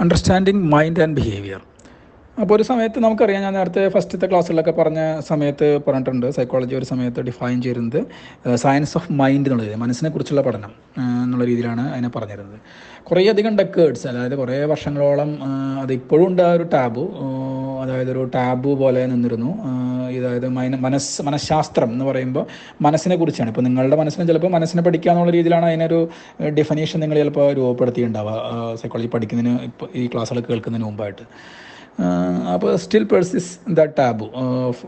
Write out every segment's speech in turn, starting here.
Understanding mind and behaviour അപ്പോൾ ഒരു സമയത്ത് നമുക്കറിയാം ഞാൻ നേരത്തെ ഫസ്റ്റത്തെ ക്ലാസ്സിലൊക്കെ പറഞ്ഞ സമയത്ത് പറഞ്ഞിട്ടുണ്ട് സൈക്കോളജി ഒരു സമയത്ത് ഡിഫൈൻ ചെയ്യുന്നത് സയൻസ് ഓഫ് മൈൻഡ് എന്നുള്ളത് മനസ്സിനെ കുറിച്ചുള്ള പഠനം എന്നുള്ള രീതിയിലാണ് അതിനെ പറഞ്ഞിരുന്നത്. കുറേയധികം ഡെക്കേഡ്സ് അതായത് കുറേ വർഷങ്ങളോളം അത് ഇപ്പോഴും ഉണ്ട് ആ ഒരു ടാബു അതായത് ഒരു ടാബു പോലെ നിന്നിരുന്നു. അതായത് മൈന മനസ്സ് മനഃശാസ്ത്രം എന്ന് പറയുമ്പോൾ മനസ്സിനെ കുറിച്ചാണ്. ഇപ്പോൾ നിങ്ങളുടെ മനസ്സിനെ ചിലപ്പോൾ മനസ്സിനെ പഠിക്കുക എന്നുള്ള രീതിയിലാണ് അതിനൊരു ഡെഫിനേഷൻ നിങ്ങൾ ചിലപ്പോൾ രൂപപ്പെടുത്തിയിട്ടുണ്ടാവുക. സൈക്കോളജി പഠിക്കുന്നതിന് ഇപ്പോൾ ഈ ക്ലാസ്സുകൾ കേൾക്കുന്നതിന് മുമ്പായിട്ട്. അപ്പോൾ still persists the tab of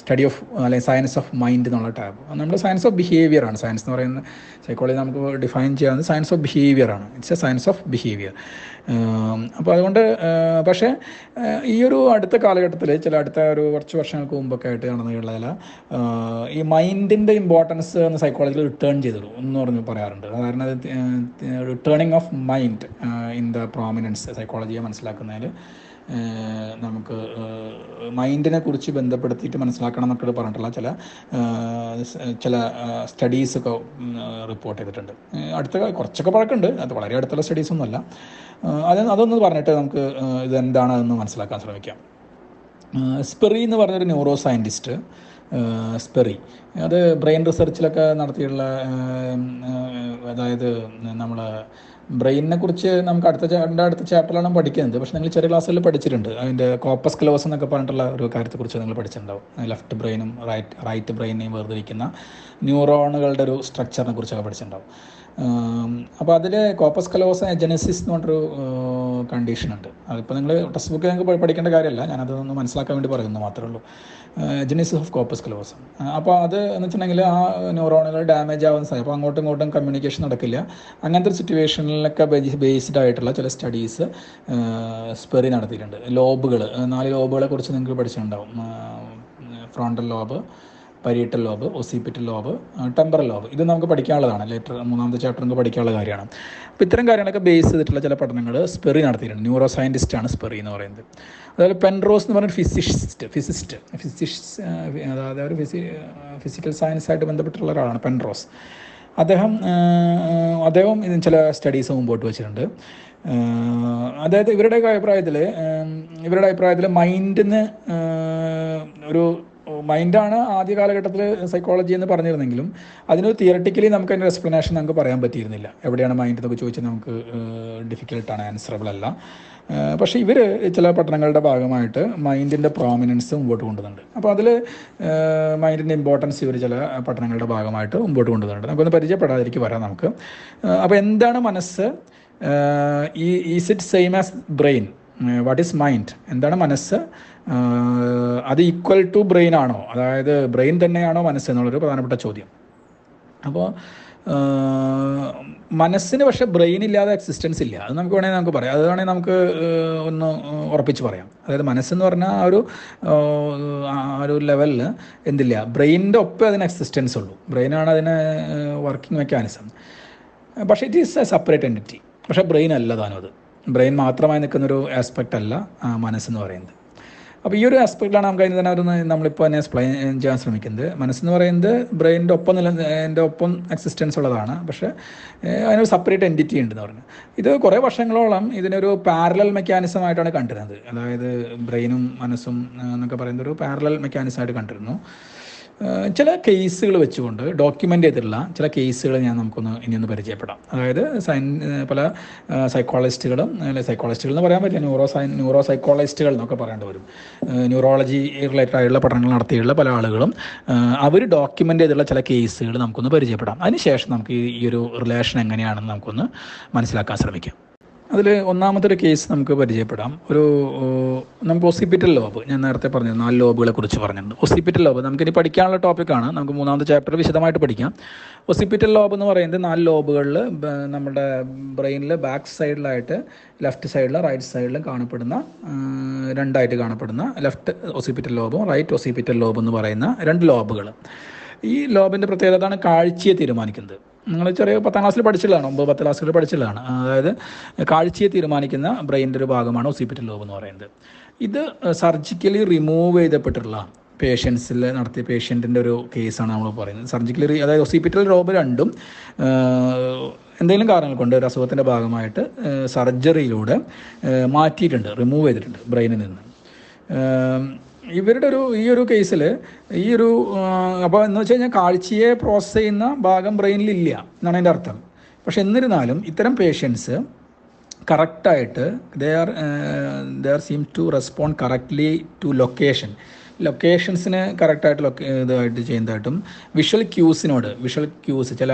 study of അല്ലെങ്കിൽ സയൻസ് ഓഫ് മൈൻഡ് എന്നുള്ള ടാബ് നമ്മൾ സയൻസ് ഓഫ് ബിഹേവിയർ ആണ്. സയൻസ് എന്ന് പറയുന്നത് സൈക്കോളജി നമുക്ക് ഡിഫൈൻ ചെയ്യാവുന്നത് സയൻസ് ഓഫ് ബിഹേവിയർ ആണ്. It's a science of behaviour അപ്പോൾ അതുകൊണ്ട് പക്ഷേ ഈ ഒരു അടുത്ത കാലഘട്ടത്തിൽ ചില അടുത്ത ഒരു കുറച്ച് വർഷങ്ങൾക്ക് മുമ്പൊക്കെ ആയിട്ട് നടന്നിട്ടുള്ള ചില ഈ മൈൻഡിന്റെ ഇമ്പോർട്ടൻസ് എന്ന് സൈക്കോളജിയിൽ റിട്ടേൺ ചെയ്തിടും എന്ന് പറഞ്ഞ് പറയാറുണ്ട്. കാരണം അത് returning of mind in the prominence സൈക്കോളജിയെ മനസ്സിലാക്കുന്നതിൽ. നമുക്ക് മൈൻഡിനെ കുറിച്ച് ബന്ധപ്പെടുത്തിയിട്ട് മനസ്സിലാക്കണം എന്നൊക്കെ പറഞ്ഞിട്ടുള്ള ചില ചില സ്റ്റഡീസൊക്കെ റിപ്പോർട്ട് ചെയ്തിട്ടുണ്ട്. അടുത്ത കുറച്ചൊക്കെ പഴക്കമുണ്ട്. അത് വളരെ അടുത്തുള്ള സ്റ്റഡീസ് ഒന്നുമല്ല ഏഹ് അത് അതൊന്ന് പറഞ്ഞിട്ട് നമുക്ക് ഇതെന്താണ് എന്ന് മനസ്സിലാക്കാൻ ശ്രമിക്കാം. സ്പെറി എന്ന് പറഞ്ഞൊരു ന്യൂറോ സയന്റിസ്റ്റ് സ്പെറി. അത് ബ്രെയിൻ റിസർച്ചിലൊക്കെ നടത്തിയിട്ടുള്ള അതായത് നമ്മൾ ബ്രെയിനിനെ കുറിച്ച് നമുക്ക് അടുത്ത എന്റെ അടുത്ത ചാപ്റ്ററിലാണ് പഠിക്കുന്നത്. പക്ഷെ നിങ്ങൾ ചെറിയ ക്ലാസ്സിൽ പഠിച്ചിട്ടുണ്ട്. അതിന്റെ കോപ്പസ് ക്ലോസ് എന്നൊക്കെ പറഞ്ഞിട്ടുള്ള ഒരു കാര്യത്തെക്കുറിച്ച് നിങ്ങൾ പഠിച്ചിട്ടുണ്ടാവും. ലെഫ്റ്റ് ബ്രെയിനും റൈറ്റ് റൈറ്റ് ബ്രെയിനെയും വേർതിരിക്കുന്ന ന്യൂറോണുകളുടെ ഒരു സ്ട്രക്ചറിനെ കുറിച്ചൊക്കെ പഠിച്ചിട്ടുണ്ടാവും. അപ്പോൾ അതിൽ കോപ്പസ് കലോസ ജനസിസ് എന്ന് പറഞ്ഞൊരു കണ്ടീഷൻ ഉണ്ട്. അതിപ്പോൾ നിങ്ങൾ ടെക്സ്റ്റ് ബുക്ക് നിങ്ങൾക്ക് പഠിക്കേണ്ട കാര്യമല്ല. ഞാനതൊന്ന് മനസ്സിലാക്കാൻ വേണ്ടി പറയുന്നു മാത്രമേ ഉള്ളൂ. ജനസിസ് ഓഫ് കോപ്പസ് ക്ലോസ് അപ്പോൾ അത് എന്ന് വെച്ചിട്ടുണ്ടെങ്കിൽ ആ ന്യൂറോണുകൾ ഡാമേജ് ആവുന്ന സാധ്യത അപ്പോൾ അങ്ങോട്ടും ഇങ്ങോട്ടും കമ്മ്യൂണിക്കേഷൻ നടക്കില്ല. അങ്ങനത്തെ ഒരു സിറ്റുവേഷനിലൊക്കെ ബേസ്ഡ് ആയിട്ടുള്ള ചില സ്റ്റഡീസ് സ്പെറി നടത്തിയിട്ടുണ്ട്. ലോബുകൾ നാല് ലോബുകളെ കുറിച്ച് നിങ്ങൾക്ക് പഠിച്ചിട്ടുണ്ടാവും. Frontal lobe parietal lobe occipital lobe temporal lobe. ഇത് നമുക്ക് പഠിക്കാനുള്ളതാണ്. ലേറ്റർ മൂന്നാമത്തെ ചാപ്റ്റർ നമുക്ക് പഠിക്കാനുള്ള കാര്യമാണ്. അപ്പോൾ ഇത്തരം കാര്യങ്ങളൊക്കെ ബേസ് ചെയ്തിട്ടുള്ള ചില പഠനങ്ങൾ സ്പെറി നടത്തിയിട്ടുണ്ട്. ന്യൂറോ സയന്റിസ്റ്റാണ് സ്പെറി എന്ന് പറയുന്നത്. അതുപോലെ പെൻറോസ് എന്ന് പറഞ്ഞ ഫിസിസ്റ്റ് ഫിസിസ്റ്റ് ഫിസിക്സ് അതായത് ഒരു ഫിസി ഫിസിക്കൽ സയൻസായിട്ട് ബന്ധപ്പെട്ടുള്ള ഒരാളാണ് പെൻറോസ് അദ്ദേഹം അദ്ദേഹം ഇതിന് ചില സ്റ്റഡീസ് മുമ്പോട്ട് വെച്ചിട്ടുണ്ട്. അതായത് ഇവരുടെ അഭിപ്രായത്തിൽ ഇവരുടെ അഭിപ്രായത്തിൽ മൈൻഡിന് ഒരു മൈൻഡാണ് ആദ്യ കാലഘട്ടത്തിൽ സൈക്കോളജി എന്ന് പറഞ്ഞിരുന്നെങ്കിലും അതിനൊരു തിയറട്ടിക്കലി നമുക്ക് അതിന്റെ എക്സ്പ്ലനേഷൻ നമുക്ക് പറയാൻ പറ്റിയിരുന്നില്ല. എവിടെയാണ് മൈൻഡ് എന്നൊക്കെ ചോദിച്ചാൽ നമുക്ക് ഡിഫിക്കൽട്ടാണ് ആൻസറബിൾ അല്ല. പക്ഷേ ഇവർ ചില പഠനങ്ങളുടെ ഭാഗമായിട്ട് മൈൻഡിന്റെ പ്രോമിനൻസ് മുമ്പോട്ട് കൊണ്ടുവന്നുണ്ട് അപ്പോൾ അതിൽ മൈൻഡിന്റെ ഇമ്പോർട്ടൻസ് ഇവർ ചില പഠനങ്ങളുടെ ഭാഗമായിട്ട് മുമ്പോട്ട് കൊണ്ടുവന്നുണ്ട് നമുക്കൊന്ന് പരിചയപ്പെടാതിരിക്കും വരാം നമുക്ക്. അപ്പോൾ എന്താണ് മനസ്സ്? ഈ is it same as brain what is mind എന്താണ് മനസ്സ്? അത് ഈക്വൽ ടു ബ്രെയിൻ ആണോ? അതായത് ബ്രെയിൻ തന്നെയാണോ മനസ്സ് എന്നുള്ളൊരു പ്രധാനപ്പെട്ട ചോദ്യം. അപ്പോൾ മനസ്സിന് പക്ഷേ ബ്രെയിൻ ഇല്ലാതെ എക്സിസ്റ്റൻസ് ഇല്ല. അത് നമുക്ക് വേണമെങ്കിൽ നമുക്ക് പറയാം. അത് വേണമെങ്കിൽ നമുക്ക് ഒന്ന് ഉറപ്പിച്ച് പറയാം. അതായത് മനസ്സെന്ന് പറഞ്ഞാൽ ആ ഒരു ആ ഒരു ലെവലിൽ എന്തില്ല. ബ്രെയിനിന്റെ ഒപ്പം അതിന് എക്സിസ്റ്റൻസ് ഉള്ളൂ. ബ്രെയിനാണ് അതിന് വർക്കിംഗ് മെക്കാനിസം പക്ഷേ it is a separate entity പക്ഷേ ബ്രെയിൻ അല്ല താനും അത്. ബ്രെയിൻ മാത്രമായി നിൽക്കുന്നൊരു ആസ്പെക്റ്റ് അല്ല മനസ്സെന്ന് പറയുന്നത്. അപ്പോൾ ഈ ഒരു ആസ്പെക്റ്റിലാണ് നമുക്ക് അതിന് തന്നെ ഒരു നമ്മളിപ്പോൾ തന്നെ എക്സ്പ്ലെയിൻ ചെയ്യാൻ ശ്രമിക്കുന്നത്. മനസ്സെന്ന് പറയുന്നത് ബ്രെയിനിന്റെ ഒപ്പം നില എന്റെ ഒപ്പം എക്സിസ്റ്റൻസ് ഉള്ളതാണ്. പക്ഷേ അതിനൊരു സെപ്പറേറ്റ് എന്റിറ്റി ഉണ്ടെന്ന് പറഞ്ഞു. ഇത് കുറേ വർഷങ്ങളോളം ഇതിനൊരു പാരലൽ മെക്കാനിസം ആയിട്ടാണ് കണ്ടിരുന്നത്. അതായത് ബ്രെയിനും മനസ്സും എന്നൊക്കെ പറയുന്ന ഒരു പാരലൽ മെക്കാനിസം ആയിട്ട് കണ്ടിരുന്നു. ചില കേസുകൾ വെച്ചുകൊണ്ട് ഡോക്യുമെന്റ് ചെയ്തിട്ടുള്ള ചില കേസുകൾ ഞാൻ നമുക്കൊന്ന് ഇനി ഒന്ന് പരിചയപ്പെടാം. അതായത് സയൻ പല സൈക്കോളജിസ്റ്റുകളും അല്ലെ സൈക്കോളജിസ്റ്റുകൾ എന്ന് പറയാൻ പറ്റില്ല ന്യൂറോ സൈ ന്യൂറോ സൈക്കോളജിസ്റ്റുകൾ എന്നൊക്കെ പറയേണ്ടി വരും. ന്യൂറോളജി റിലേറ്റഡ് ആയിട്ടുള്ള പഠനങ്ങൾ നടത്തിയുള്ള പല ആളുകളും അവർ ഡോക്യുമെന്റ് ചെയ്തിട്ടുള്ള ചില കേസുകൾ നമുക്കൊന്ന് പരിചയപ്പെടാം. അതിനുശേഷം നമുക്ക് ഈ ഒരു റിലേഷൻ എങ്ങനെയാണെന്ന് നമുക്കൊന്ന് മനസ്സിലാക്കാൻ ശ്രമിക്കാം. അതിൽ ഒന്നാമത്തെ ഒരു കേസ് നമുക്ക് പരിചയപ്പെടാം. ഒരു നമുക്ക് ഒസിപ്പിറ്റൽ ലോബ് ഞാൻ നേരത്തെ പറഞ്ഞു നാല് ലോബുകളെ കുറിച്ച് പറഞ്ഞിട്ടുണ്ട്. ഒസിപ്പിറ്റൽ ലോബ് നമുക്കിനി പഠിക്കാനുള്ള ടോപ്പിക്കാണ് നമുക്ക് മൂന്നാമത്തെ ചാപ്റ്റർ വിശദമായിട്ട് പഠിക്കാം. ഒസിപ്പിറ്റൽ ലോബ് എന്ന് പറയുന്നത് നാല് ലോബുകളിൽ നമ്മുടെ ബ്രെയിനിൽ ബാക്ക് സൈഡിലായിട്ട് ലെഫ്റ്റ് സൈഡിലും റൈറ്റ് സൈഡിലും കാണപ്പെടുന്ന രണ്ടായിട്ട് കാണപ്പെടുന്ന ലെഫ്റ്റ് ഒസിപ്പിറ്റൽ ലോബും റൈറ്റ് ഒസിപ്പിറ്റൽ ലോബ് എന്ന് പറയുന്ന രണ്ട് ലോബുകൾ ഈ ലോബിന്റെ പ്രത്യേകതയാണ് കാഴ്ചയെ തീരുമാനിക്കുന്നത്. നിങ്ങൾ ചെറിയ പത്താം ക്ലാസ്സിൽ പഠിച്ചിട്ടുള്ളതാണ്? ഒമ്പത് പത്ത് ക്ലാസ്സിൽ പഠിച്ചിട്ടുള്ളതാണ്. അതായത് കാഴ്ചയെ തീരുമാനിക്കുന്ന ബ്രെയിന്റെ ഒരു ഭാഗമാണ് ഒസിപ്പിറ്റൽ ലോബ് എന്ന് പറയുന്നത്. ഇത് സർജിക്കലി റിമൂവ് ചെയ്തപ്പെട്ടിട്ടുള്ള പേഷ്യൻസിൽ നടത്തിയ പേഷ്യന്റിന്റെ ഒരു കേസാണ് നമ്മൾ പറയുന്നത്. സർജിക്കലി അതായത് ഒസിപ്പിറ്റൽ ലോബ് രണ്ടും എന്തെങ്കിലും കാരണങ്ങൾ കൊണ്ട് ഒരു അസുഖത്തിന്റെ ഭാഗമായിട്ട് സർജറിയിലൂടെ മാറ്റിയിട്ടുണ്ട് റിമൂവ് ചെയ്തിട്ടുണ്ട് ബ്രെയിനിൽ നിന്ന്. ഇവരുടെ ഒരു ഈ ഒരു കേസിൽ ഈ ഒരു അപ്പോൾ എന്ന് വെച്ച് കഴിഞ്ഞാൽ കാഴ്ചയെ പ്രോസസ്സ് ചെയ്യുന്ന ഭാഗം ബ്രെയിനിലില്ല എന്നാണ് അതിന്റെ അർത്ഥം. പക്ഷെ എന്നിരുന്നാലും ഇത്തരം പേഷ്യൻസ് കറക്റ്റായിട്ട് they are they seem to respond correctly to location ലൊക്കേഷൻസിന് കറക്റ്റായിട്ട് ലൊക്കേ ഇതായിട്ട് ചെയ്യുന്നതായിട്ടും വിഷ്വൽ ക്യൂസിനോട് വിഷ്വൽ ക്യൂസ് ചില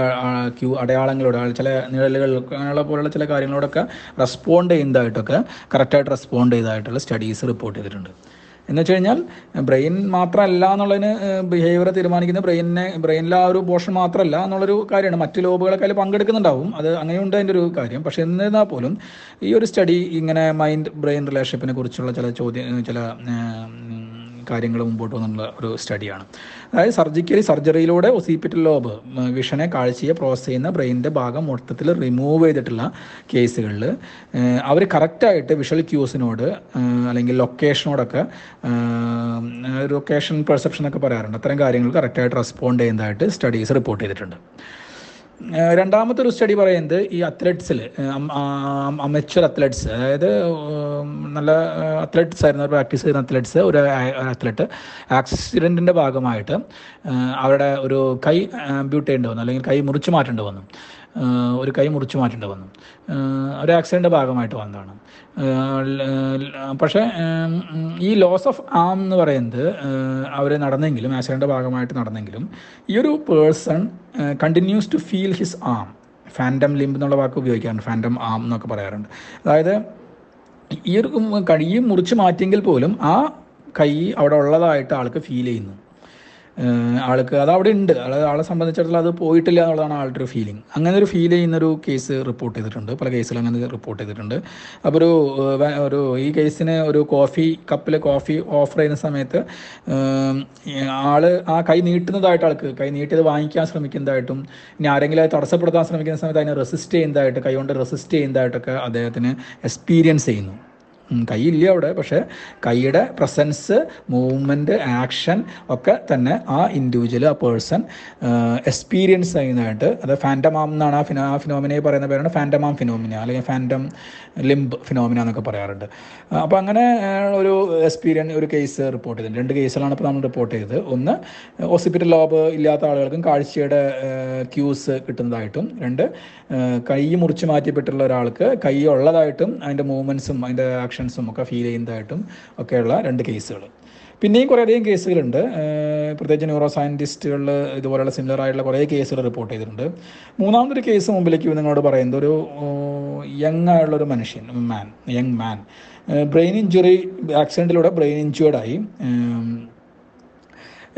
ക്യൂ അടയാളങ്ങളോട് ചില നിഴലുകൾ അങ്ങനെയുള്ള പോലുള്ള ചില കാര്യങ്ങളോടൊക്കെ റെസ്പോണ്ട് ചെയ്യുന്നതായിട്ടൊക്കെ കറക്റ്റായിട്ട് റെസ്പോണ്ട് ചെയ്തതായിട്ടുള്ള സ്റ്റഡീസ് റിപ്പോർട്ട് ചെയ്തിട്ടുണ്ട്. എന്ന് വെച്ച് കഴിഞ്ഞാൽ ബ്രെയിൻ മാത്രമല്ല എന്നുള്ളതിന് ബിഹേവിയർ തീരുമാനിക്കുന്ന ബ്രെയിനിനെ ബ്രെയിനിലെ ആ ഒരു പോർഷൻ മാത്രമല്ല എന്നുള്ളൊരു കാര്യമാണ്. മറ്റ് ലോബുകളൊക്കെ അതിൽ പങ്കെടുക്കുന്നുണ്ടാവും. അത് അങ്ങനെയുണ്ട് അതിന്റെ ഒരു കാര്യം. പക്ഷേ എന്നിരുന്നാൽ പോലും ഈ ഒരു സ്റ്റഡി ഇങ്ങനെ മൈൻഡ് ബ്രെയിൻ റിലേഷൻഷിപ്പിനെ കുറിച്ചുള്ള ചില ചോദ്യം ചില കാര്യങ്ങൾ മുമ്പോട്ട് വന്നുള്ള ഒരു സ്റ്റഡിയാണ് അതായത് സർജിക്കലി സർജറിയിലൂടെ ഒസിപ്പിറ്റൽ ലോബ് വിഷനെ കാഴ്ചയെ പ്രോസസ് ചെയ്യുന്ന ബ്രെയിനിന്റെ ഭാഗം മൊത്തത്തിൽ റിമൂവ് ചെയ്തിട്ടുള്ള കേസുകളിൽ അവർ കറക്റ്റായിട്ട് വിഷ്വൽ ക്യൂസിനോട് അല്ലെങ്കിൽ ലൊക്കേഷനോടൊക്കെ ലൊക്കേഷൻ പെർസെപ്ഷൻ ഒക്കെ പറയാറുണ്ട്. അത്തരം കാര്യങ്ങൾ കറക്റ്റായിട്ട് റെസ്പോണ്ട് ചെയ്യുന്നതായിട്ട് സ്റ്റഡീസ് റിപ്പോർട്ട് ചെയ്തിട്ടുണ്ട്. രണ്ടാമത്തെ ഒരു സ്റ്റഡി പറയുന്നത് ഈ അത്ലറ്റ്സിൽ അമച്വർ അത്ലറ്റ്സ് അതായത് നല്ല അത്ലറ്റ്സ് ആയിരുന്നു പ്രാക്ടീസ് ചെയ്യുന്ന അത്ലറ്റ്സ് ഒരു അത്ലറ്റ് ആക്സിഡന്റിന്റെ ഭാഗമായിട്ട് അവരുടെ ഒരു കൈ ആംബ്യൂട്ട് ചെയ്യേണ്ടി വന്നു അല്ലെങ്കിൽ കൈ മുറിച്ച് മാറ്റേണ്ടി വന്നു. ഒരു കൈ മുറിച്ചു മാറ്റേണ്ടി വന്നു. ഒരു ആക്സിഡന്റ് ഭാഗമായിട്ട് വന്നതാണ്. പക്ഷേ ഈ ലോസ് ഓഫ് ആം എന്ന് പറയുന്നത് അവർ നടന്നെങ്കിലും ആക്സിഡന്റെ ഭാഗമായിട്ട് നടന്നെങ്കിലും ഈ ഒരു person continues to feel his arm phantom limb എന്നുള്ള വാക്ക് ഉപയോഗിക്കാറുണ്ട്. ഫാൻഡം ആം എന്നൊക്കെ പറയാറുണ്ട്. അതായത് ഈ ഒരു കൈ മുറിച്ച് മാറ്റിയെങ്കിൽ പോലും ആ കൈ അവിടെ ഉള്ളതായിട്ട് ആൾക്ക് ഫീൽ ചെയ്യുന്നു. ആൾക്ക് അത് അവിടെ ഉണ്ട് ആളെ സംബന്ധിച്ചിടത്തോളം അത് പോയിട്ടില്ല എന്നുള്ളതാണ് ആളുടെ ഒരു ഫീലിംഗ് അങ്ങനെ ഒരു ഫീൽ ചെയ്യുന്നൊരു കേസ് റിപ്പോർട്ട് ചെയ്തിട്ടുണ്ട്. പല കേസിലും അങ്ങനെ റിപ്പോർട്ട് ചെയ്തിട്ടുണ്ട്. അപ്പോൾ ഒരു ഒരു ഈ കേസിന് ഒരു കോഫി കപ്പിൽ കോഫി ഓഫർ ചെയ്യുന്ന സമയത്ത് ആൾ ആ കൈ നീട്ടുന്നതായിട്ട് ആൾക്ക് കൈ നീട്ടിയത് വാങ്ങിക്കാൻ ശ്രമിക്കുന്നതായിട്ടും ഇനി ആരെങ്കിലും അത് തടസ്സപ്പെടുത്താൻ ശ്രമിക്കുന്ന സമയത്ത് അതിനെ റെസിസ്റ്റ് ചെയ്യുന്നതായിട്ട് കൈ കൊണ്ട് റെസിസ്റ്റ് ചെയ്യുന്നതായിട്ടൊക്കെ അദ്ദേഹത്തിന് എക്സ്പീരിയൻസ് ചെയ്യുന്നു. കൈയില്ല അവിടെ പക്ഷേ കൈയുടെ പ്രസൻസ് മൂവ്മെന്റ് ആക്ഷൻ ഒക്കെ തന്നെ ആ ഇൻഡിവിജ്വൽ ആ പേഴ്സൺ എക്സ്പീരിയൻസ് ചെയ്യുന്നതായിട്ട്. അത് ഫാന്റമാം എന്നാണ് ആ ഫിനോ ആ ഫിനോമിനയെ പറയുന്ന പേരാണ് ഫാന്റമാം ഫിനോമിന അല്ലെങ്കിൽ ഫാന്റം ലിംബ് ഫിനോമിന എന്നൊക്കെ പറയാറുണ്ട്. അപ്പോൾ അങ്ങനെ ഒരു എക്സ്പീരിയൻസ് ഒരു കേസ് റിപ്പോർട്ട് ചെയ്തിട്ടുണ്ട്. രണ്ട് കേസുകളാണ് ഇപ്പോൾ നമ്മൾ റിപ്പോർട്ട് ചെയ്തത്. ഒന്ന് ഹോസ്പിറ്റൽ ലോബ് ഇല്ലാത്ത ആളുകൾക്കും കാഴ്ചയുടെ ക്യൂസ് കിട്ടുന്നതായിട്ടും. രണ്ട് കൈ മുറിച്ച് മാറ്റിപ്പെട്ടുള്ള ഒരാൾക്ക് കൈ ഉള്ളതായിട്ടും അതിന്റെ മൂവ്മെന്റ്സും അതിന്റെ ആക്ഷൻസും ഒക്കെ ഫീൽ ചെയ്യുന്നതായിട്ടും ഒക്കെയുള്ള രണ്ട് കേസുകൾ പിന്നെയും കുറേയധികം കേസുകളുണ്ട് പ്രത്യേകിച്ച് ന്യൂറോ സയന്റിസ്റ്റുകളിൽ ഇതുപോലെയുള്ള സിമിലർ ആയിട്ടുള്ള കുറേ കേസുകൾ റിപ്പോർട്ട് ചെയ്തിട്ടുണ്ട്. മൂന്നാമതൊരു കേസ് മുമ്പിലേക്ക് നിങ്ങളോട് പറയുന്നത് ഒരു യങ് ആയുള്ളൊരു മനുഷ്യൻ man young man brain injury ആക്സിഡന്റിലൂടെ brain ഇഞ്ചുവേർഡായി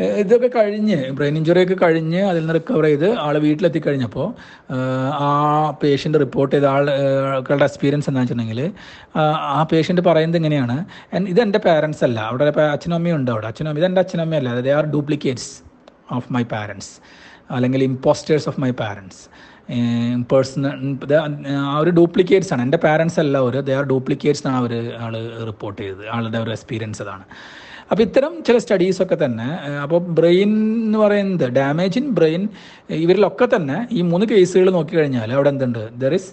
ഇതൊക്കെ കഴിഞ്ഞ് ബ്രെയിൻ ഇഞ്ചുറി ഒക്കെ കഴിഞ്ഞ് അതിൽ നിന്ന് റിക്കവർ ചെയ്ത് ആൾ വീട്ടിലെത്തി കഴിഞ്ഞപ്പോൾ ആ പേഷ്യന്റ് റിപ്പോർട്ട് ചെയ്ത ആൾ ആളുടെ എക്സ്പീരിയൻസ് എന്താണെന്ന് വെച്ചിട്ടുണ്ടെങ്കിൽ ആ പേഷ്യന്റ് പറയുന്നത് ഇങ്ങനെയാണ്. "എൻ- ഇത് എന്റെ പാരൻസ് അല്ല. അവിടെ അച്ഛനും അമ്മയും ഉണ്ട് അവിടെ. അച്ഛനും അമ്മയും ഇതെന്റെ അച്ഛനും അമ്മയല്ല they are duplicates of my parents അല്ലെങ്കിൽ impostors of my parents personal ആ ഒരു ഡ്യൂപ്ലിക്കേറ്റ്സ് ആണ്. എന്റെ പാരൻസ് അല്ല അവർ ദേ ആർ ഡ്യൂപ്ലിക്കേറ്റ്സ് ആണ് അവർ ആൾ റിപ്പോർട്ട് ചെയ്തത്. ആളുടെ ഒരു എക്സ്പീരിയൻസ് അതാണ്. അപ്പോൾ ഇത്തരം ചില സ്റ്റഡീസൊക്കെ തന്നെ അപ്പോൾ ബ്രെയിൻ എന്ന് പറയുന്നത് ഡാമേജ് ഇൻ ബ്രെയിൻ ഇവരിലൊക്കെ തന്നെ ഈ മൂന്ന് കേസുകൾ നോക്കി കഴിഞ്ഞാൽ അവിടെ എന്തുണ്ട്? There is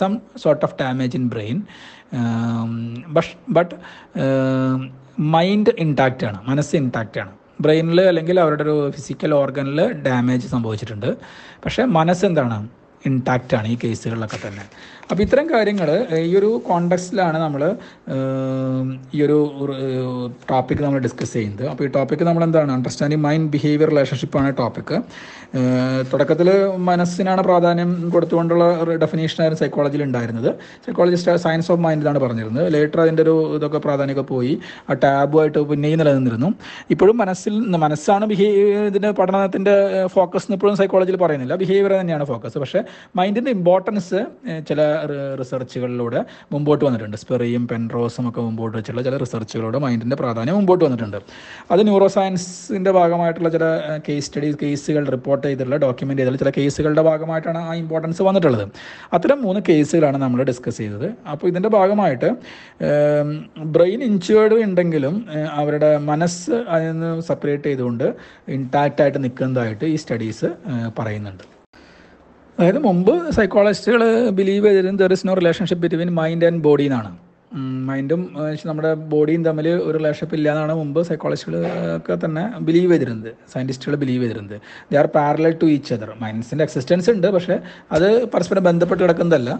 some sort of damage in brain but but mind intact ആണ് മനസ്സ് ഇൻടാക്റ്റ് ആണ്. ബ്രെയിനിൽ അല്ലെങ്കിൽ അവരുടെ ഒരു ഫിസിക്കൽ ഓർഗനിൽ ഡാമേജ് സംഭവിച്ചിട്ടുണ്ട്. പക്ഷേ മനസ്സെന്താണ് ഇൻടാക്റ്റ് ആണ് ഈ കേസുകളിലൊക്കെ തന്നെ. അപ്പോൾ ഇത്തരം കാര്യങ്ങൾ ഈ ഒരു കോണ്ടെക്സ്റ്റിലാണ് നമ്മൾ ഈ ഒരു ടോപ്പിക് നമ്മൾ ഡിസ്കസ് ചെയ്യുന്നത്. അപ്പോൾ ഈ ടോപ്പിക് നമ്മൾ എന്താണ് അണ്ടർസ്റ്റാൻഡിങ് മൈൻഡ് ബിഹേവിയർ റിലേഷൻഷിപ്പാണ് ടോപ്പിക് തുടക്കത്തിൽ മനസ്സിനാണ് പ്രാധാന്യം കൊടുത്തുകൊണ്ടുള്ള ഡെഫിനേഷനായിരുന്നു സൈക്കോളജിയിൽ ഉണ്ടായിരുന്നത്. സൈക്കോളജിസ്റ്റ് സയൻസ് ഓഫ് മൈൻഡ് എന്നാണ് പറഞ്ഞിരുന്നത്. ലേറ്റർ അതിന്റെ ഒരു ഇതൊക്കെ പ്രാധാന്യമൊക്കെ പോയി ആ ടാബുമായിട്ട് പിന്നെയും നിലനിന്നിരുന്നു. ഇപ്പോഴും മനസ്സിൽ മനസ്സാണ് ബിഹേവിയർ ഇതിന്റെ പഠനത്തിന്റെ ഫോക്കസ് എന്ന് ഇപ്പോഴും സൈക്കോളജിയിൽ പറയുന്നില്ല. ബിഹേവിയർ തന്നെയാണ് ഫോക്കസ് പക്ഷേ മൈൻഡിന്റെ ഇമ്പോർട്ടൻസ് ചില റിസർച്ചുകളിലൂടെ മുമ്പോട്ട് വന്നിട്ടുണ്ട്. സ്പെറിയും പെൻറോസും ഒക്കെ മുമ്പോട്ട് വെച്ചുള്ള ചില റിസർച്ചുകളോട് മൈൻഡിന്റെ പ്രാധാന്യം മുമ്പോട്ട് വന്നിട്ടുണ്ട്. അത് ന്യൂറോ സയൻസിന്റെ ഭാഗമായിട്ടുള്ള ചില കേസ് സ്റ്റഡീസ് കേസുകൾ റിപ്പോർട്ട് ചെയ്തിട്ടുള്ള ഡോക്യുമെന്റ് ചെയ്തിട്ടുള്ള ചില കേസുകളുടെ ഭാഗമായിട്ടാണ് ആ ഇമ്പോർട്ടൻസ് വന്നിട്ടുള്ളത്. അത്തരം മൂന്ന് കേസുകളാണ് നമ്മൾ ഡിസ്കസ് ചെയ്തത്. അപ്പോൾ ഇതിന്റെ ഭാഗമായിട്ട് ബ്രെയിൻ ഇൻച്വേർഡ് ഉണ്ടെങ്കിലും അവരുടെ മനസ്സ് അതിൽ നിന്ന് സെപ്പറേറ്റ് ചെയ്തുകൊണ്ട് ഇൻടാക്റ്റ് ആയിട്ട് നിൽക്കുന്നതായിട്ട് ഈ സ്റ്റഡീസ് പറയുന്നുണ്ട്. അതായത് മുമ്പ് സൈക്കോളജിസ്റ്റുകൾ ബിലീവ് ചെയ്തിരുന്നത് there is no relationship between mind and body എന്നാണ് മൈൻഡും നമ്മുടെ ബോഡിയും തമ്മിൽ ഒരു റിലേഷൻഷിപ്പ് ഇല്ല എന്നാണ് മുമ്പ് സൈക്കോളജിസ്റ്റുകളൊക്കെ തന്നെ ബിലീവ് ചെയ്തിരുന്നത്. സയന്റിസ്റ്റുകൾ ബിലീവ് ചെയ്തിരുന്നത്. They are parallel to each other മൈൻഡ്സിന്റെ existence ഉണ്ട് പക്ഷേ അത് പരസ്പരം ബന്ധപ്പെട്ട് കിടക്കുന്നതല്ല.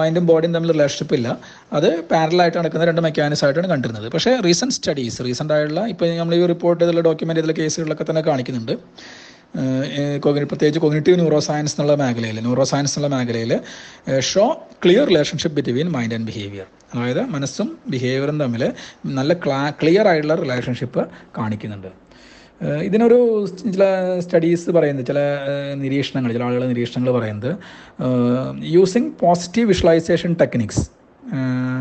മൈൻഡും ബോഡിയും തമ്മിൽ റിലേഷൻഷിപ്പ് ഇല്ല. അത് പാരലായിട്ട് നടക്കുന്ന രണ്ട് മെക്കാനിസം ആയിട്ടാണ് കണ്ടിരുന്നത്. പക്ഷേ റീസെന്റ് സ്റ്റഡീസ് റീസെന്റ് ആയിട്ടുള്ള ഇപ്പോൾ നമ്മൾ ഈ റിപ്പോർട്ട് ചെയ്തുള്ള ഡോക്യുമെന്റ് ചെയ്തുള്ള തന്നെ കാണിക്കുന്നുണ്ട്. പ്രത്യേകിച്ച് കോഗ്നേറ്റീവ് ന്യൂറോ സയൻസ് എന്നുള്ള മേഖലയിൽ ന്യൂറോ സയൻസ് എന്നുള്ള മേഖലയിൽ show clear relationship between mind and behaviour അതായത് മനസ്സും ബിഹേവിയറും തമ്മിൽ നല്ല ക്ലാ ക്ലിയർ ആയിട്ടുള്ള റിലേഷൻഷിപ്പ് കാണിക്കുന്നുണ്ട്. ഇതിനൊരു ചില സ്റ്റഡീസ് പറയുന്നത് ചില നിരീക്ഷണങ്ങൾ ചില ആളുകളുടെ നിരീക്ഷണങ്ങൾ പറയുന്നത് യൂസിങ് പോസിറ്റീവ് വിഷ്വലൈസേഷൻ ടെക്നിക്സ്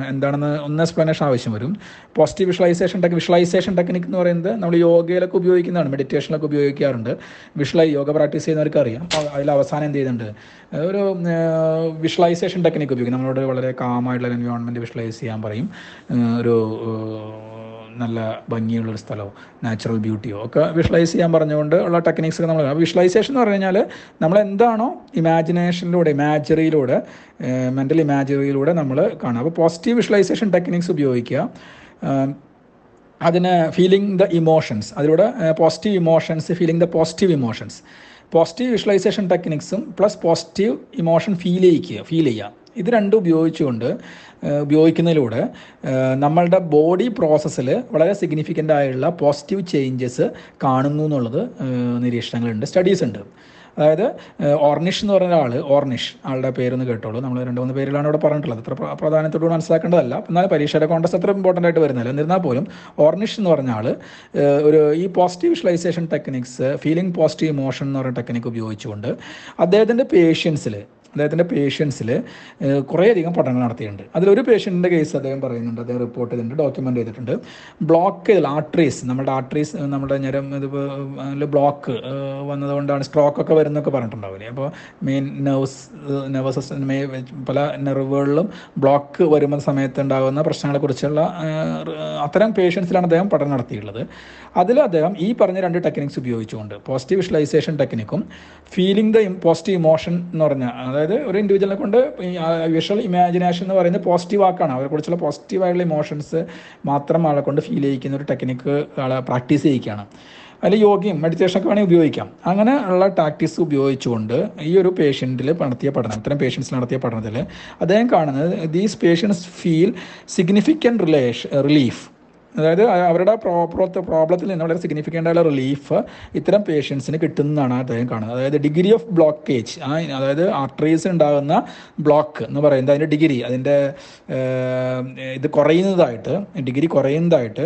എന്താണെന്ന് ഒന്ന് എക്സ്പ്ലനേഷൻ ആവശ്യം വരും. Positive visualisation tech visualisation technique എന്ന് പറയുന്നത് നമ്മൾ യോഗയിലൊക്കെ ഉപയോഗിക്കുന്നതാണ്. മെഡിറ്റേഷനിലൊക്കെ ഉപയോഗിക്കാറുണ്ട്. വിഷ്വലൈ യോഗ പ്രാക്ടീസ് ചെയ്യുന്നവർക്ക് അറിയാം അപ്പോൾ അതിൽ അവസാനം എന്ത് ചെയ്യുന്നുണ്ട്? ഒരു വിഷ്വലൈസേഷൻ ടെക്നിക് ഉപയോഗിക്കും. നമ്മളോട് വളരെ കാമായിട്ടുള്ള എൻവയോൺമെന്റ് വിഷ്വലൈസ് ചെയ്യാൻ പറയും. ഒരു നല്ല ഭംഗിയുള്ളൊരു സ്ഥലമോ നാച്ചുറൽ ബ്യൂട്ടിയോ ഒക്കെ വിഷ്വലൈസ് ചെയ്യാൻ പറഞ്ഞുകൊണ്ട് ഉള്ള ടെക്നിക്സ് ഒക്കെ നമ്മൾ വിഷ്വലൈസേഷൻ എന്ന് പറഞ്ഞു കഴിഞ്ഞാൽ നമ്മൾ എന്താണോ ഇമാജിനേഷനിലൂടെ ഇമാജറിയിലൂടെ മെന്റൽ ഇമാജറിയിലൂടെ നമ്മൾ കാണുക. അപ്പോൾ പോസിറ്റീവ് വിഷ്വലൈസേഷൻ ടെക്നിക്സ് ഉപയോഗിക്കുക. അതിന് ഫീലിംഗ് ദ ഇമോഷൻസ് അതിലൂടെ positive emotions feeling the positive emotions positive visualisation ടെക്നിക്സും plus positive emotion feel ചെയ്യിക്കുക ഫീൽ ചെയ്യുക. ഇത് രണ്ടും ഉപയോഗിച്ചുകൊണ്ട് ഉപയോഗിക്കുന്നതിലൂടെ നമ്മളുടെ ബോഡി പ്രോസസ്സിൽ വളരെ സിഗ്നിഫിക്കന്റ് ആയുള്ള പോസിറ്റീവ് ചേഞ്ചസ് കാണുന്നു എന്നുള്ളത് നിരീക്ഷണങ്ങളുണ്ട് സ്റ്റഡീസ് ഉണ്ട്. അതായത് ഓർണിഷ് എന്ന് പറഞ്ഞ ആൾ ഓർണിഷ് ആളുടെ പേരൊന്ന് കേട്ടോളൂ. നമ്മൾ രണ്ട് മൂന്ന് പേരിലാണ് ഇവിടെ പറഞ്ഞിട്ടുള്ളത്. അത്ര പ്രാധാന്യത്തോട് മനസ്സിലാക്കേണ്ടതല്ല. എന്നാൽ പരീക്ഷയുടെ കോൺടസ്റ്റ് അത്ര ഇമ്പോർട്ടന്റ് ആയിട്ട് വരുന്നില്ല. എന്നിരുന്നാൽ പോലും ഓർണിഷ് എന്ന് പറഞ്ഞ ആൾ ഒരു ഈ positive visualisation techniques feeling positive emotion എന്ന് പറയുന്ന ടെക്നിക്ക് ഉപയോഗിച്ചുകൊണ്ട് അദ്ദേഹത്തിന്റെ പേഷ്യൻസിൽ അദ്ദേഹത്തിന്റെ പേഷ്യൻസിൽ കുറേയധികം പഠനങ്ങൾ നടത്തിയിട്ടുണ്ട്. അതിലൊരു പേഷ്യന്റിന്റെ കേസ് അദ്ദേഹം പറയുന്നുണ്ട്. അദ്ദേഹം റിപ്പോർട്ട് ചെയ്തിട്ടുണ്ട് ഡോക്യുമെന്റ് ചെയ്തിട്ടുണ്ട്. ബ്ലോക്ക് ചെയ്തത് ആർട്ടറീസ് നമ്മുടെ ആർട്ടറീസ് നമ്മുടെ ഞരം ഇതിപ്പോൾ ബ്ലോക്ക് വന്നതുകൊണ്ടാണ് സ്ട്രോക്കൊക്കെ വരുന്നൊക്കെ പറഞ്ഞിട്ടുണ്ടാവില്ലേ അപ്പോൾ മെയിൻ നെർവ്സ് നെർവസ് സിസ്റ്റം പല നെർവുകളിലും ബ്ലോക്ക് വരുന്ന സമയത്ത് ഉണ്ടാകുന്ന പ്രശ്നങ്ങളെക്കുറിച്ചുള്ള അത്തരം പേഷ്യൻസിലാണ് അദ്ദേഹം പഠനം നടത്തിയിട്ടുള്ളത്. അതിൽ അദ്ദേഹം ഈ പറഞ്ഞ രണ്ട് ടെക്നിക്സ് ഉപയോഗിച്ചുകൊണ്ട് പോസിറ്റീവ് വിഷ്വലൈസേഷൻ ടെക്നിക്കും ഫീലിംഗ് ദ പോസിറ്റീവ് ഇമോഷൻ എന്ന് അതായത് ഒരു ഇൻഡിവിജ്വലിനെ കൊണ്ട് വിഷ്വൽ ഇമാജിനേഷൻ എന്ന് പറയുന്നത് പോസിറ്റീവ് ആക്കാണ് അവരെക്കുറിച്ചുള്ള പോസിറ്റീവ് ആയിട്ടുള്ള ഇമോഷൻസ് മാത്രം ആളെ കൊണ്ട് ഫീൽ ചെയ്യിക്കുന്ന ഒരു ടെക്നിക്ക് ആളെ പ്രാക്ടീസ് ചെയ്യിക്കുകയാണ്. അതിൽ യോഗയും മെഡിറ്റേഷനൊക്കെ വേണമെങ്കിൽ ഉപയോഗിക്കാം. അങ്ങനെ ഉള്ള ടാക്ടീസ് ഉപയോഗിച്ചുകൊണ്ട് ഈ ഒരു പേഷ്യന്റിൽ നടത്തിയ പഠനം ഇത്തരം പേഷ്യൻസ് നടത്തിയ പഠനത്തിൽ അദ്ദേഹം കാണുന്നത് these patients feel significant relation relief അതായത് അവരുടെ പ്രോബ്ലത്തിൽ നിന്ന് വളരെ സിഗ്നിഫിക്കന്റ് ആയുള്ള റിലീഫ് ഇത്തരം പേഷ്യൻസിന് കിട്ടുന്നതാണ് അദ്ദേഹം കാണുന്നത്. അതായത് ഡിഗ്രി ഓഫ് ബ്ലോക്കേജ് ആ അതായത് ആർട്ടറീസ് ഉണ്ടാകുന്ന ബ്ലോക്ക് എന്ന് പറയുന്നത് അതിന്റെ ഡിഗ്രി അതിന്റെ ഇത് കുറയുന്നതായിട്ട് ഡിഗ്രി കുറയുന്നതായിട്ട്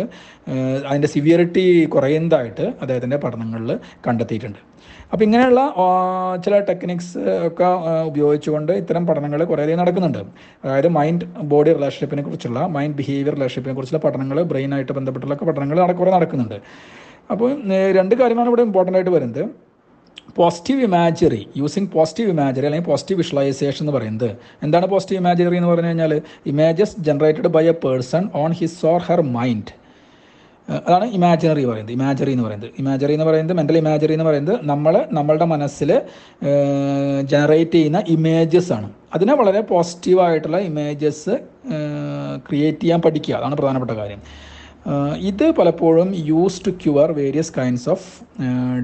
അതിന്റെ സിവിയറിറ്റി കുറയുന്നതായിട്ട് അദ്ദേഹത്തിന്റെ പഠനങ്ങളിൽ കണ്ടെത്തിയിട്ടുണ്ട്. അപ്പോൾ ഇങ്ങനെയുള്ള ചില ടെക്നിക്സ് ഒക്കെ ഉപയോഗിച്ചുകൊണ്ട് ഇത്തരം പഠനങ്ങൾ കുറേയധികം നടക്കുന്നുണ്ട്. അതായത് മൈൻഡ് ബോഡി റിലേഷൻഷിപ്പിനെ കുറിച്ചുള്ള മൈൻഡ് ബിഹേവിയർ റിലേഷൻഷിപ്പിനെ കുറിച്ചുള്ള പഠനങ്ങൾ ബ്രെയിനായിട്ട് ബന്ധപ്പെട്ടുള്ള പഠനങ്ങൾ കുറേ നടക്കുന്നുണ്ട്. അപ്പോൾ രണ്ട് കാര്യമാണ് ഇവിടെ ഇമ്പോർട്ടന്റ് ആയിട്ട് വരുന്നത്. Positive imagery using positive imagery അല്ലെങ്കിൽ പോസിറ്റീവ് വിഷ്വലൈസേഷൻ എന്ന് പറയുന്നത്. എന്താണ് പോസിറ്റീവ് ഇമാജറി എന്ന് പറഞ്ഞു കഴിഞ്ഞാൽ images generated by a person on his or her mind അതാണ് ഇമാജിനറി പറയുന്നത്. ഇമാജറി എന്ന് പറയുന്നത്. ഇമാജറി എന്ന് പറയുന്നത് മെന്റൽ ഇമാജറി എന്ന് പറയുന്നത് നമ്മൾ നമ്മളുടെ മനസ്സിൽ ജനറേറ്റ് ചെയ്യുന്ന ഇമേജസ് ആണ്. അതിനെ വളരെ പോസിറ്റീവായിട്ടുള്ള ഇമേജസ് ക്രിയേറ്റ് ചെയ്യാൻ പഠിക്കുക. അതാണ് പ്രധാനപ്പെട്ട കാര്യം. ഇത് പലപ്പോഴും use to cure various kinds of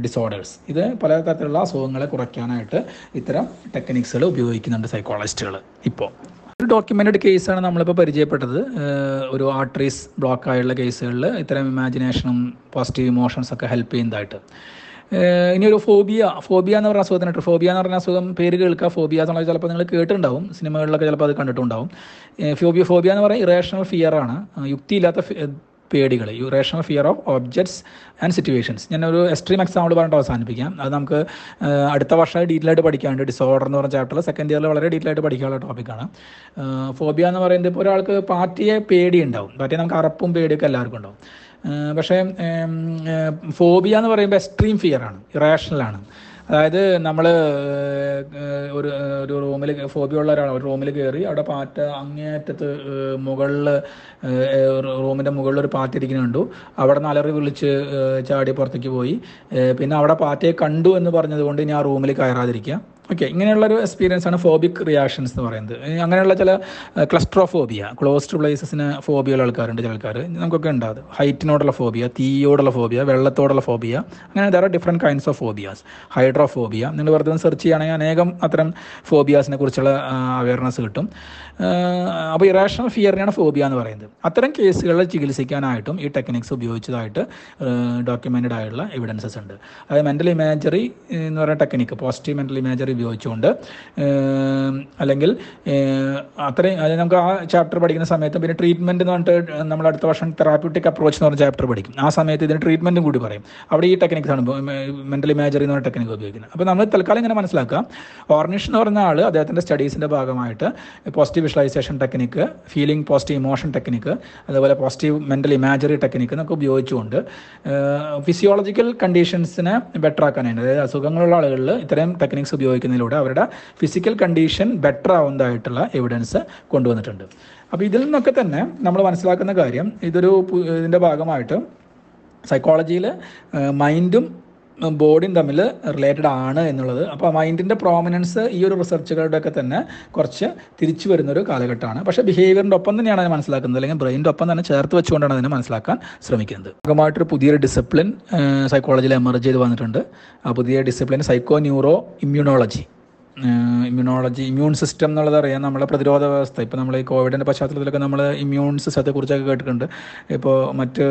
disorders ഇത് പല തരത്തിലുള്ള അസുഖങ്ങളെ കുറയ്ക്കാനായിട്ട് ഇത്തരം ടെക്നിക്സുകൾ ഉപയോഗിക്കുന്നുണ്ട് സൈക്കോളജിസ്റ്റുകൾ ഇപ്പോൾ ഒരു ഡോക്യുമെന്റഡ് കേസാണ് നമ്മളിപ്പോൾ പരിചയപ്പെട്ടത്. ഒരു ആർട്ടറീസ് ബ്ലോക്ക് ആയുള്ള കേസുകളിൽ ഇത്തരം ഇമാജിനേഷനും പോസിറ്റീവ് ഇമോഷൻസ് ഒക്കെ ഹെൽപ്പ് ചെയ്യുന്നതായിട്ട്. ഇനി ഒരു ഫോബിയ ഫോബിയ എന്ന് പറഞ്ഞ അസുഖത്തിനായിട്ട് ഫോബിയ എന്ന് പറഞ്ഞ അസുഖം പേര് കേൾക്കുക ഫോബിയ എന്നുള്ളത് ചിലപ്പോൾ നിങ്ങൾ കേട്ടിട്ടുണ്ടാവും. സിനിമകളിലൊക്കെ ചിലപ്പോൾ അത് കണ്ടിട്ടുണ്ടാവും. ഫോബിയ ഫോബിയ എന്ന് പറയുന്നത് ഇറേഷണൽ ഫിയർ ആണ്. യുക്തിയില്ലാത്ത പേടികൾ. Rational fear of objects and situations ഞാൻ ഒരു എക്സ്ട്രീം എക്സാമ്പിൾ പറഞ്ഞിട്ട് അവസാനിപ്പിക്കാം. അത് നമുക്ക് അടുത്ത വർഷം ഡീറ്റെയിൽ ആയിട്ട് പഠിക്കാനുണ്ട്. ഡിസോർഡർ എന്ന് പറഞ്ഞ ചാപ്റ്ററിൽ സെക്കൻഡ് ഇയറിൽ വളരെ ഡീറ്റെയിൽ ആയിട്ട് പഠിക്കാനുള്ള ടോപ്പിക്കാണ് ഫോബിയ എന്ന് പറയുന്നത് ഇപ്പോൾ ഒരാൾക്ക് പാർട്ടിയെ പേടി ഉണ്ടാവും പാർട്ടിയെ നമുക്ക് അറപ്പും പേടിയൊക്കെ എല്ലാവർക്കും ഉണ്ടാവും. പക്ഷേ ഫോബിയ എന്ന് പറയുമ്പോൾ എക്സ്ട്രീം ഫിയർ ആണ്. ഇറാഷണലാണ് അതായത് നമ്മൾ ഒരു ഒരു റൂമിൽ ഫോബിയ ഉള്ള ഒരു റൂമിൽ കയറി അവിടെ പാറ്റ അങ്ങേയറ്റത്ത് മുകളിൽ റൂമിന്റെ മുകളിൽ ഒരു പാറ്റ ഇരിക്കുന്ന കണ്ടു. അവിടെ നിന്ന് അലറി വിളിച്ച് ചാടി പുറത്തേക്ക് പോയി. പിന്നെ അവിടെ പാറ്റയെ കണ്ടു എന്ന് പറഞ്ഞത് കൊണ്ട് ഇനി ആ റൂമിൽ കയറാതിരിക്കുക. ഓക്കെ ഇങ്ങനെയുള്ളൊരു എക്സ്പീരിയൻസ് ആണ് ഫോബിക് റിയാക്ഷൻസ് എന്ന് പറയുന്നത്. അങ്ങനെയുള്ള ചില ക്ലസ്ട്രോഫോബിയ ക്ലോസ്ഡ് പ്ലേസസിന് ഫോബിയുള്ള ആൾക്കാരുണ്ട് ചില ആൾക്കാർ നമുക്കൊക്കെ ഉണ്ടാകും ഹൈറ്റിനോടുള്ള ഫോബിയ തീയോടുള്ള ഫോബിയ വെള്ളത്തോടുള്ള ഫോബിയ അങ്ങനെ are different kinds of phobias hydrophobia നിങ്ങൾ വെറുതെ സെർച്ച് ചെയ്യുകയാണെങ്കിൽ അനേകം അത്തരം ഫോബിയാസിനെ കുറിച്ചുള്ള അവയർനെസ് കിട്ടും. അപ്പോൾ ഇറാഷണൽ ഫിയറിനെയാണ് ഫോബിയ എന്ന് പറയുന്നത്. അത്തരം കേസുകളിൽ ചികിത്സിക്കാനായിട്ടും ഈ ടെക്നിക്സ് ഉപയോഗിച്ചതായിട്ട് ഡോക്യുമെന്റഡ് ആയിട്ടുള്ള എവിഡൻസസ് ഉണ്ട്. അതായത് മെന്റൽ ഇമാജറി എന്ന് പറയുന്ന ടെക്നിക്ക് പോസിറ്റീവ് മെന്റൽ ഇമാജറി ഉപയോഗിച്ചുകൊണ്ട്. അല്ലെങ്കിൽ അത്രയും അത് നമുക്ക് ആ ചാപ്റ്റർ പഠിക്കുന്ന സമയത്ത് പിന്നെ ട്രീറ്റ്മെന്റ് എന്ന് പറഞ്ഞിട്ട് നമ്മൾ അടുത്ത വർഷം തെറാപ്യൂട്ടിക് അപ്രോച്ച് എന്ന് പറഞ്ഞ ചാപ്റ്റർ പഠിക്കും. ആ സമയത്ത് ഇതിന് ട്രീറ്റ്മെന്റും കൂടി പറയും. അവിടെ ഈ ടെക്നിക്സ് ആണ് മെന്റൽ ഇമാജറി എന്ന് പറഞ്ഞ ടെക്നിക്ക് ഉപയോഗിക്കുന്നത്. അപ്പോൾ നമ്മൾ തൽക്കാലം ഇങ്ങനെ മനസ്സിലാക്കാം ഓർണിഷ് എന്ന് പറഞ്ഞ ആൾ അദ്ദേഹത്തിന്റെ സ്റ്റഡീസിന്റെ ഭാഗമായിട്ട് positive visualisation technique feeling positive emotion technique അതുപോലെ പോസിറ്റീവ് മെന്റൽ ഇമാജറി ടെക്നിക്ക് എന്നൊക്കെ ഉപയോഗിച്ചുകൊണ്ട് ഫിസിയോളജിക്കൽ കണ്ടീഷൻസിനെ ബെറ്റർ ആക്കാനായിട്ട് അതായത് അസുഖങ്ങളുള്ള ആളുകളിൽ ഇത്തരം ടെക്നിക്സ് ഉപയോഗിക്കുന്നതിലൂടെ അവരുടെ ഫിസിക്കൽ കണ്ടീഷൻ ബെറ്റർ ആവുന്നതായിട്ടുള്ള എവിഡൻസ് കൊണ്ടുവന്നിട്ടുണ്ട്. അപ്പോൾ ഇതിൽ നിന്നൊക്കെ തന്നെ നമ്മൾ മനസ്സിലാക്കുന്ന കാര്യം ഇതൊരു ഇതിന്റെ ഭാഗമായിട്ട് സൈക്കോളജിയിൽ മൈൻഡും ബോഡിയും തമ്മിൽ റിലേറ്റഡ് ആണ് എന്നുള്ളത്. അപ്പോൾ മൈൻഡിന്റെ പ്രോമിനൻസ് ഈ ഒരു റിസർച്ചുകളുടെ ഒക്കെ തന്നെ കുറച്ച് തിരിച്ചു വരുന്ന ഒരു കാലഘട്ടമാണ്. പക്ഷേ ബിഹേവിയറിന്റെ ഒപ്പം തന്നെയാണ് അതിനെ മനസ്സിലാക്കുന്നത്. അല്ലെങ്കിൽ ബ്രെയിന്റെ ഒപ്പം തന്നെ ചേർത്ത് വെച്ചുകൊണ്ടാണ് അതിനെ മനസ്സിലാക്കാൻ ശ്രമിക്കുന്നത്. ഭാഗമായിട്ടൊരു പുതിയൊരു ഡിസിപ്ലിൻ സൈക്കോളജിയിൽ എമർജ് ചെയ്ത് വന്നിട്ടുണ്ട്. ആ പുതിയ discipline psychoneuroimmunology immunology immune system എന്നുള്ളത് അറിയാം നമ്മളെ പ്രതിരോധ വ്യവസ്ഥ. ഇപ്പോൾ നമ്മൾ ഈ കോവിഡിന്റെ പശ്ചാത്തലത്തിലൊക്കെ നമ്മൾ ഇമ്മ്യൂൺ സിസ്റ്റത്തെ കുറിച്ചൊക്കെ കേട്ടിട്ടുണ്ട്. ഇപ്പോൾ മറ്റ്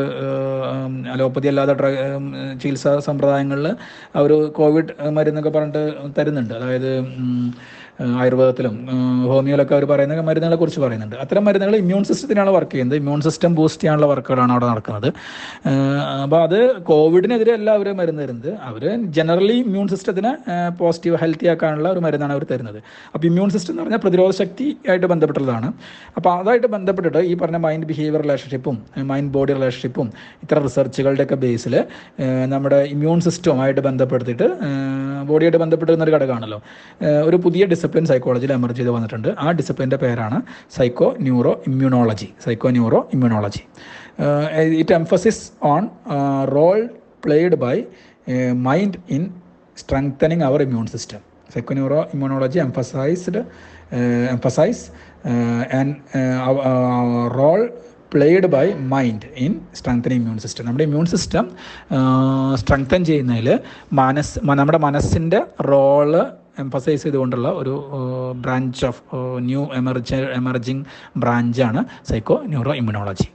അലോപ്പതി അല്ലാതെ ഡ്ര ചികിത്സാ സമ്പ്രദായങ്ങളിൽ അവർ കോവിഡ് മരുന്നൊക്കെ പറഞ്ഞിട്ട് തരുന്നുണ്ട്. അതായത് ആയുർവേദത്തിലും ഹോമിയോയിലൊക്കെ അവർ പറയുന്ന മരുന്നുകളെ കുറിച്ച് പറയുന്നുണ്ട്. അത്തരം മരുന്നുകൾ ഇമ്മ്യൂൺ സിസ്റ്റത്തിനാണ് വർക്ക് ചെയ്യുന്നത്. ഇമ്മ്യൂൺ സിസ്റ്റം ബൂസ്റ്റ് ചെയ്യാനുള്ള വർക്കുകളാണ് അവിടെ നടക്കുന്നത്. അപ്പോൾ അത് കോവിഡിനെതിരെ അല്ല അവർ മരുന്ന് തരുന്നത്. അവർ ജനറലി ഇമ്മ്യൂൺ സിസ്റ്റത്തിനെ പോസിറ്റീവ് ഹെൽത്തി ആക്കാനുള്ള ഒരു മരുന്നാണ് അവർ തരുന്നത്. അപ്പോൾ ഇമ്മ്യൂൺ സിസ്റ്റം എന്ന് പറഞ്ഞാൽ പ്രതിരോധ ശക്തി ആയിട്ട് ബന്ധപ്പെട്ടുള്ളതാണ്. അപ്പോൾ അതായിട്ട് ബന്ധപ്പെട്ടിട്ട് ഈ പറഞ്ഞ മൈൻഡ് ബിഹേവിയർ റിലേഷൻഷിപ്പും മൈൻഡ് ബോഡി റിലേഷൻഷിപ്പും ഇത്തരം റിസർച്ചുകളുടെയൊക്കെ ബേസിൽ നമ്മുടെ ഇമ്മ്യൂൺ സിസ്റ്റവുമായിട്ട് ബന്ധപ്പെടുത്തിയിട്ട് ബോഡിയായിട്ട് ബന്ധപ്പെട്ടിരുന്ന ഒരു ഘടകമാണല്ലോ. ഒരു പുതിയ ഡിസിപ്ലിൻ സൈക്കോളജിയിൽ എമർജ് ചെയ്ത് വന്നിട്ടുണ്ട്. ആ ഡിസിപ്ലിന്റെ പേരാണ് psychoneuroimmunology psychoneuroimmunology it emphasis on role played by mind in strengthening our immune system psychoneuroimmunology emphasised emphasise and role played by mind in strengthening immune system നമ്മുടെ ഇമ്മ്യൂൺ സിസ്റ്റം സ്ട്രെങ്തൻ ചെയ്യുന്നതിൽ മനസ്സ് നമ്മുടെ മനസ്സിന്റെ റോൾ എംഫസൈസ് ചെയ്തുകൊണ്ടുള്ള ഒരു branch of new emerge emerging ബ്രാഞ്ചാണ് psycho neuro immunology